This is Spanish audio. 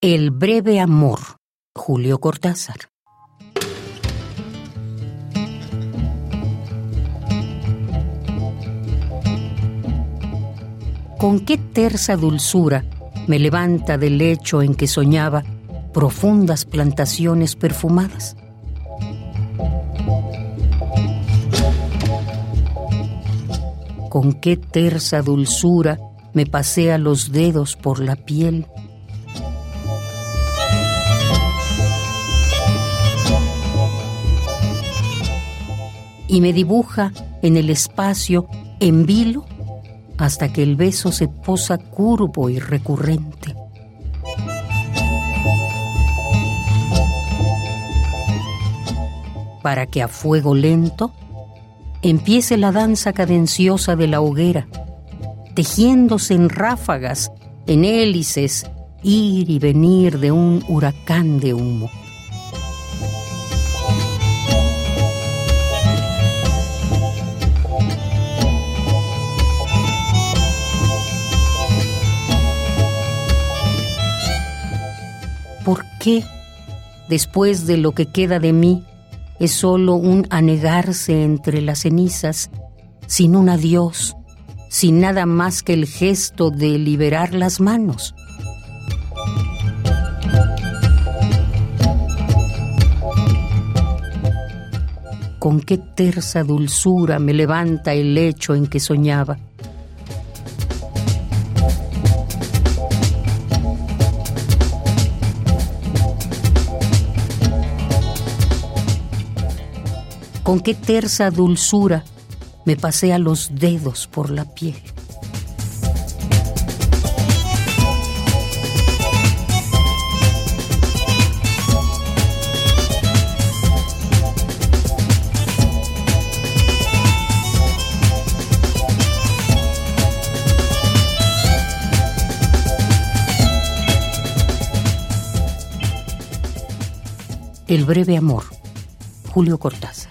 El breve amor, Julio Cortázar. Con qué tersa dulzura me levanta del lecho en que soñaba profundas plantaciones perfumadas. Con qué tersa dulzura me pasea los dedos por la piel y me dibuja en el espacio en vilo hasta que el beso se posa curvo y recurrente. Para que a fuego lento empiece la danza cadenciosa de la hoguera, tejiéndose en ráfagas, en hélices, ir y venir de un huracán de humo. ¿Por qué, después de lo que queda de mí, es solo un anegarse entre las cenizas, sin un adiós, sin nada más que el gesto de liberar las manos? Con qué tersa dulzura me levanta el lecho en que soñaba con qué tersa dulzura me pasea los dedos por la piel. El breve amor, Julio Cortázar.